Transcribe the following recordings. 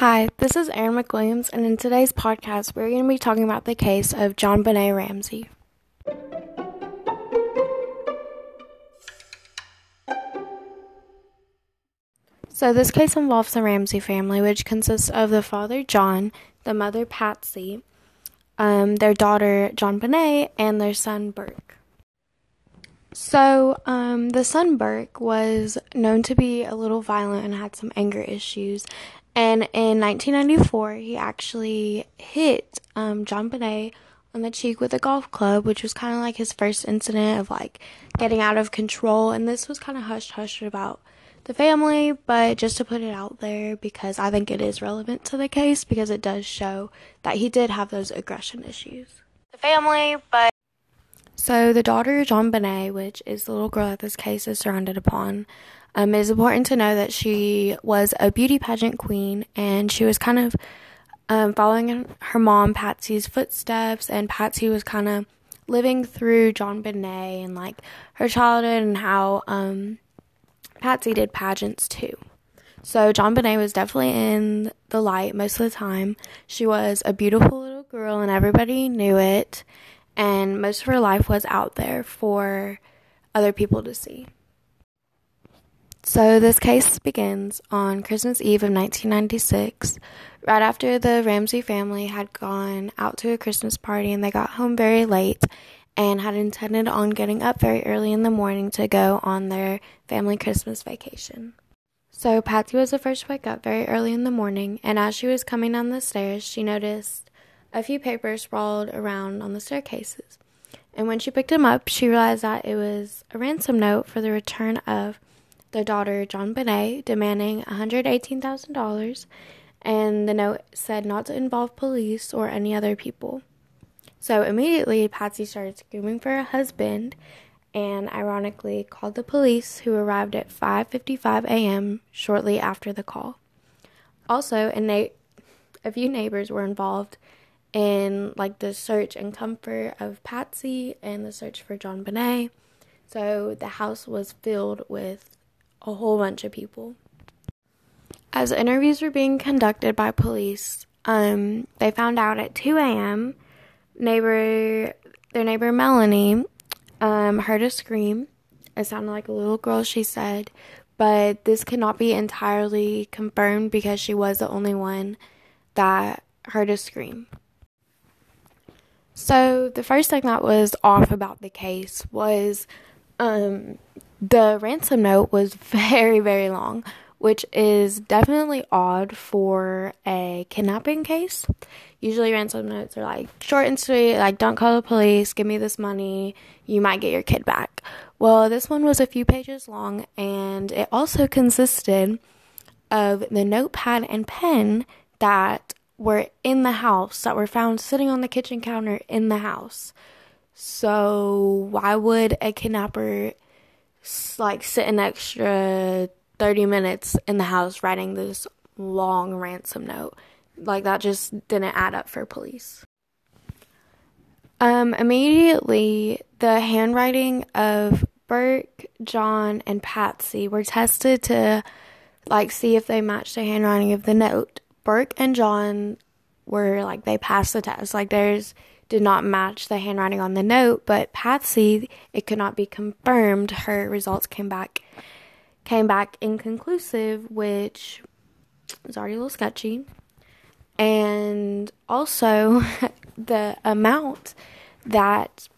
Hi, this is Erin McWilliams, and in today's podcast, we're going to be talking about the case of JonBenét Ramsey. So, this case involves the Ramsey family, which consists of the father, John, the mother, Patsy, um, their daughter, JonBenét, and their son, Burke. So, um, the son, Burke, was known to be a little violent and had some anger issues. And in 1994, he actually hit um, JonBenét on the cheek with a golf club, which was kind of like his first incident of like getting out of control. And this was kind of hush hush about the family, but just to put it out there because I think it is relevant to the case because it does show that he did have those aggression issues. The family, but so the daughter JonBenét, which is the little girl that this case is surrounded upon, um, it is important to know that she was a beauty pageant queen and she was kind of um, following her mom Patsy's footsteps, and Patsy was kind of living through JonBenét and like her childhood and how um, Patsy did pageants too. So JonBenét was definitely in the light most of the time. She was a beautiful little girl and everybody knew it. And most of her life was out there for other people to see. So this case begins on Christmas Eve of 1996, right after the Ramsey family had gone out to a Christmas party and they got home very late and had intended on getting up very early in the morning to go on their family Christmas vacation. So Patsy was the first to wake up very early in the morning, and as she was coming down the stairs, she noticed a few papers sprawled around on the staircases. And when she picked them up, she realized that it was a ransom note for the return of their daughter, JonBenét, demanding $118,000, and the note said not to involve police or any other people. So immediately, Patsy started screaming for her husband and ironically called the police who arrived at 5:55 a.m. shortly after the call. Also, a, na- a few neighbors were involved in like the search and comfort of Patsy and the search for JonBenét. So the house was filled with a whole bunch of people. As interviews were being conducted by police, um, they found out at 2 a.m neighbor, their neighbor Melanie, um, heard a scream. It sounded like a little girl, she said, but this could not be entirely confirmed because she was the only one that heard a scream. So, the first thing that was off about the case was um, the ransom note was very, very long, which is definitely odd for a kidnapping case. Usually, ransom notes are like short and sweet, like, don't call the police, give me this money, you might get your kid back. Well, this one was a few pages long, and it also consisted of the notepad and pen that were in the house, that were found sitting on the kitchen counter in the house. So, why would a kidnapper like sit an extra 30 minutes in the house writing this long ransom note. Like that just didn't add up for police. Um, immediately, the handwriting of Burke, John, and Patsy were tested to like see if they matched the handwriting of the note. Burke and John were like they passed the test. Like theirs did not match the handwriting on the note, but Patsy, it could not be confirmed. Her results came back came back inconclusive, which was already a little sketchy. And also, the amount that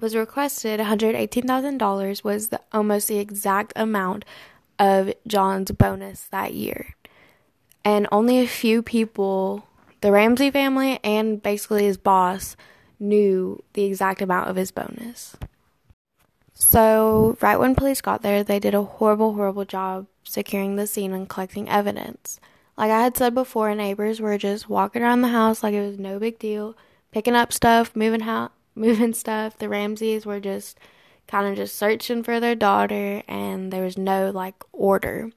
was requested, $118,000, was the, almost the exact amount of John's bonus that year. And only a few people, the Ramsey family and basically his boss, knew the exact amount of his bonus. So, right when police got there, they did a horrible, horrible job securing the scene and collecting evidence. Like I had said before, neighbors were just walking around the house like it was no big deal, picking up stuff, moving out, moving stuff. The Ramseys were just kind of just searching for their daughter, and there was no like order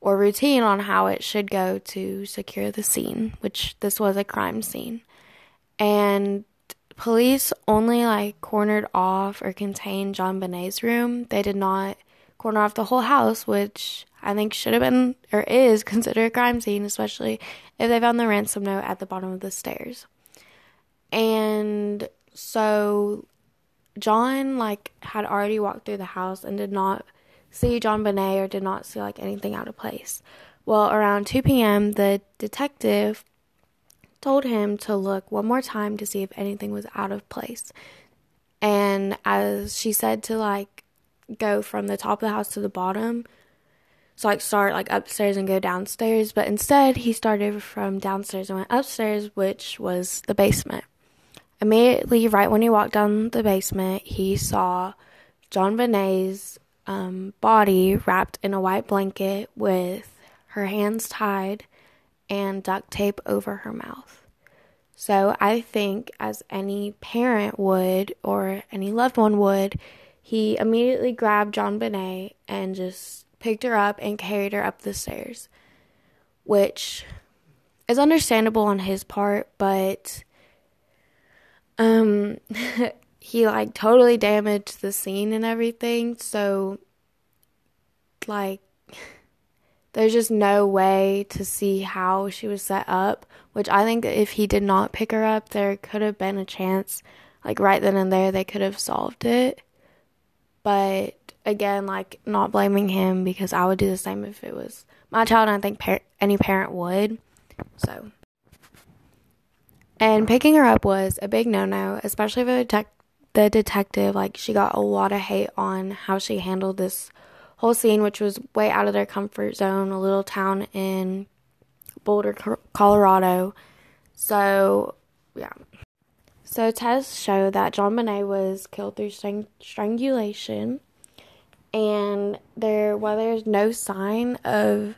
or routine on how it should go to secure the scene, which this was a crime scene. And police only like cornered off or contained JonBenét's room. They did not corner off the whole house, which I think should have been or is considered a crime scene, especially if they found the ransom note at the bottom of the stairs. And so John like had already walked through the house and did not see JonBenét or did not see like anything out of place. Well, around 2 p.m., the detective told him to look one more time to see if anything was out of place. And as she said to like go from the top of the house to the bottom, so like start like upstairs and go downstairs, but instead he started from downstairs and went upstairs, which was the basement. Immediately, right when he walked down the basement, he saw JonBenét's um, body wrapped in a white blanket with her hands tied and duct tape over her mouth. So I think, as any parent would or any loved one would, he immediately grabbed JonBenét and just picked her up and carried her up the stairs, which is understandable on his part, but um he like totally damaged the scene and everything, so like there's just no way to see how she was set up, which I think if he did not pick her up, there could have been a chance like right then and there they could have solved it. But again, like not blaming him because I would do the same if it was my child, and I think par- any parent would. So, and picking her up was a big no-no, especially for the, detec- the detective. Like she got a lot of hate on how she handled this whole scene, which was way out of their comfort zone, a little town in Boulder, Colorado. So, yeah. So tests show that JonBenét was killed through strang- strangulation, and there, while there's no sign of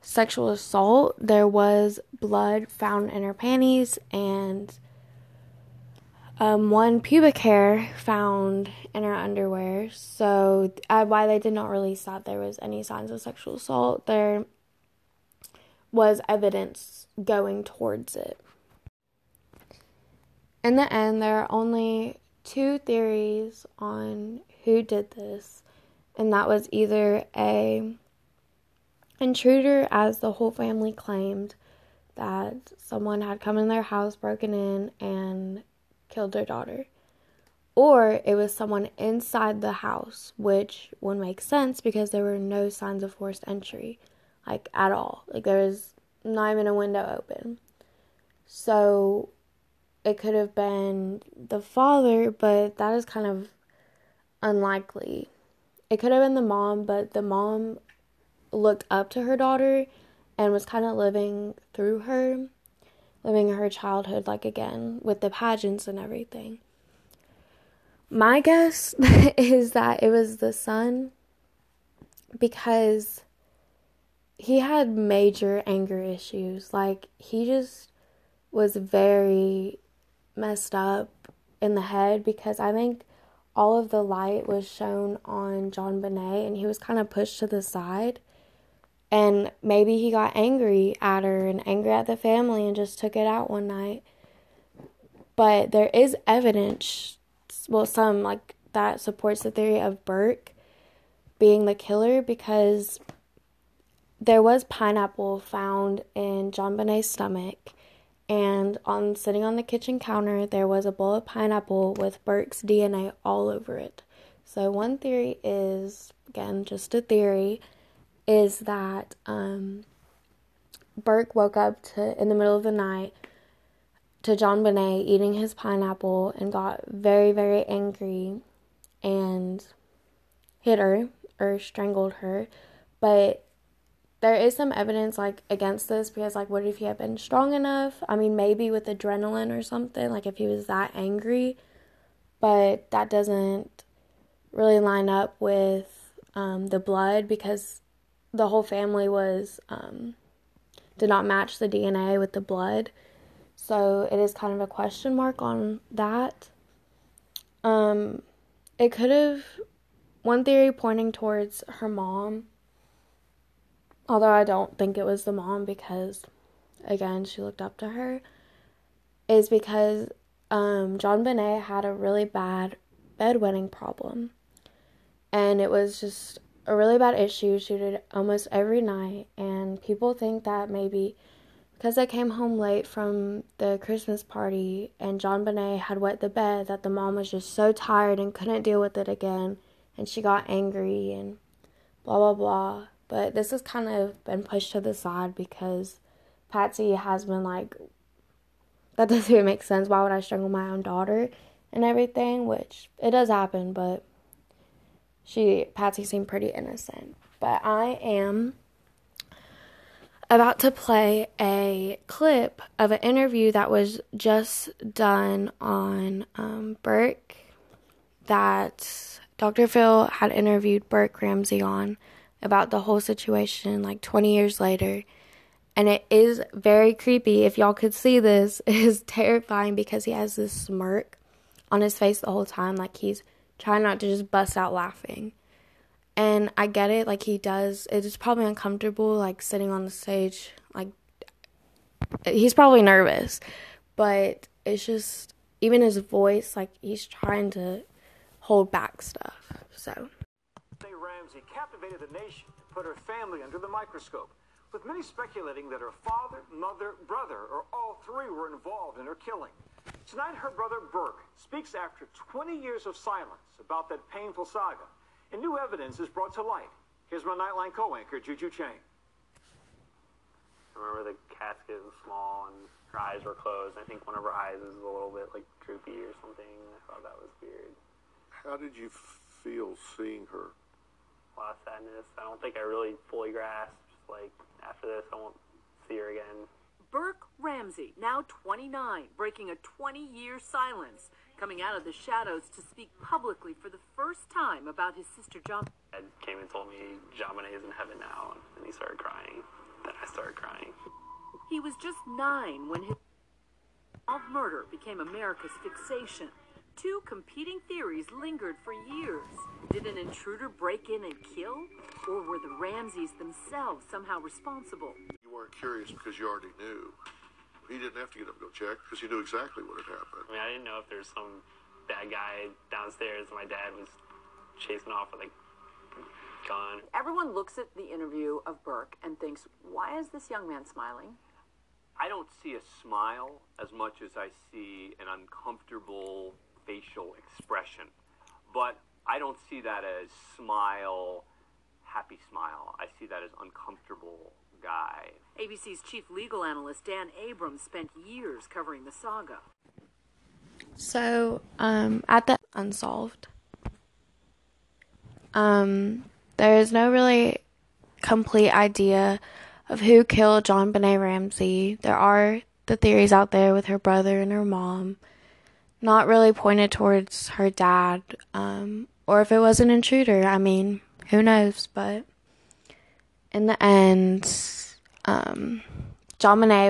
sexual assault, there was blood found in her panties and um, one pubic hair found in her underwear. So, uh, why they did not release that there was any signs of sexual assault, there was evidence going towards it. In the end, there are only two theories on who did this, and that was either a intruder, as the whole family claimed, that someone had come in their house, broken in, and killed their daughter. Or it was someone inside the house, which would make sense because there were no signs of forced entry, like at all. Like there was not even a window open. So it could have been the father, but that is kind of unlikely. It could have been the mom, but the mom looked up to her daughter and was kind of living through her living her childhood like again with the pageants and everything. My guess is that it was the son because he had major anger issues. Like, he just was very messed up in the head because I think all of the light was shown on JonBenét and he was kind of pushed to the side. And maybe he got angry at her and angry at the family and just took it out one night. But there is evidence, well, some like that supports the theory of Burke being the killer because there was pineapple found in JonBenét's stomach. And on sitting on the kitchen counter, there was a bowl of pineapple with Burke's DNA all over it. So, one theory is, again, just a theory, is that um, Burke woke up to in the middle of the night to JonBenét eating his pineapple and got very very angry and hit her or strangled her. But there is some evidence like against this because like what if he had been strong enough? I mean maybe with adrenaline or something like if he was that angry. But that doesn't really line up with um, the blood because the whole family was um, did not match the DNA with the blood. So it is kind of a question mark on that. Um, it could have one theory pointing towards her mom, although I don't think it was the mom because, again, she looked up to her, is because um, JonBenét had a really bad bedwetting problem. And it was just a really bad issue. She did almost every night, and people think that maybe because I came home late from the Christmas party and JonBenét had wet the bed, that the mom was just so tired and couldn't deal with it again, and she got angry and blah blah blah. But this has kind of been pushed to the side because Patsy has been like, that doesn't even make sense. Why would I strangle my own daughter and everything? Which it does happen, but she Patsy seemed pretty innocent. But I am about to play a clip of an interview that was just done on um, Burke that Dr. Phil had interviewed Burke Ramsey on about the whole situation like 20 years later. And it is very creepy. If y'all could see this, it is terrifying because he has this smirk on his face the whole time, like he's trying not to just bust out laughing. And I get it, like he does. It is probably uncomfortable, like sitting on the stage. Like he's probably nervous, but it's just even his voice, like he's trying to hold back stuff. So. Ramsey captivated the nation put her family under the microscope, with many speculating that her father, mother, brother, or all three were involved in her killing. Tonight, her brother Burke speaks after 20 years of silence about that painful saga and new evidence is brought to light. Here's my Nightline co-anchor, Juju Chang. I remember the casket was small and her eyes were closed. I think one of her eyes was a little bit like droopy or something. I thought that was weird. How did you feel seeing her? A lot of sadness. I don't think I really fully grasped. Just like after this, I won't see her again. Burke Ramsey, now 29, breaking a 20 year silence coming out of the shadows to speak publicly for the first time about his sister John. Ed came and told me JonBenét is in heaven now, and he started crying. Then I started crying. He was just nine when his of murder became America's fixation. Two competing theories lingered for years. Did an intruder break in and kill? Or were the Ramseys themselves somehow responsible? You weren't curious because you already knew. He didn't have to get up and go check because he knew exactly what had happened. I mean, I didn't know if there's some bad guy downstairs. My dad was chasing off with a gun. Everyone looks at the interview of Burke and thinks, why is this young man smiling? I don't see a smile as much as I see an uncomfortable facial expression. But I don't see that as smile, happy smile. I see that as uncomfortable guy. ABC's chief legal analyst Dan Abrams spent years covering the saga. So, um, at the unsolved, um, there is no really complete idea of who killed JonBenét Ramsey. There are the theories out there with her brother and her mom, not really pointed towards her dad, um, or if it was an intruder. I mean, who knows? But in the end, um,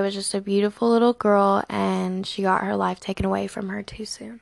was just a beautiful little girl, and she got her life taken away from her too soon.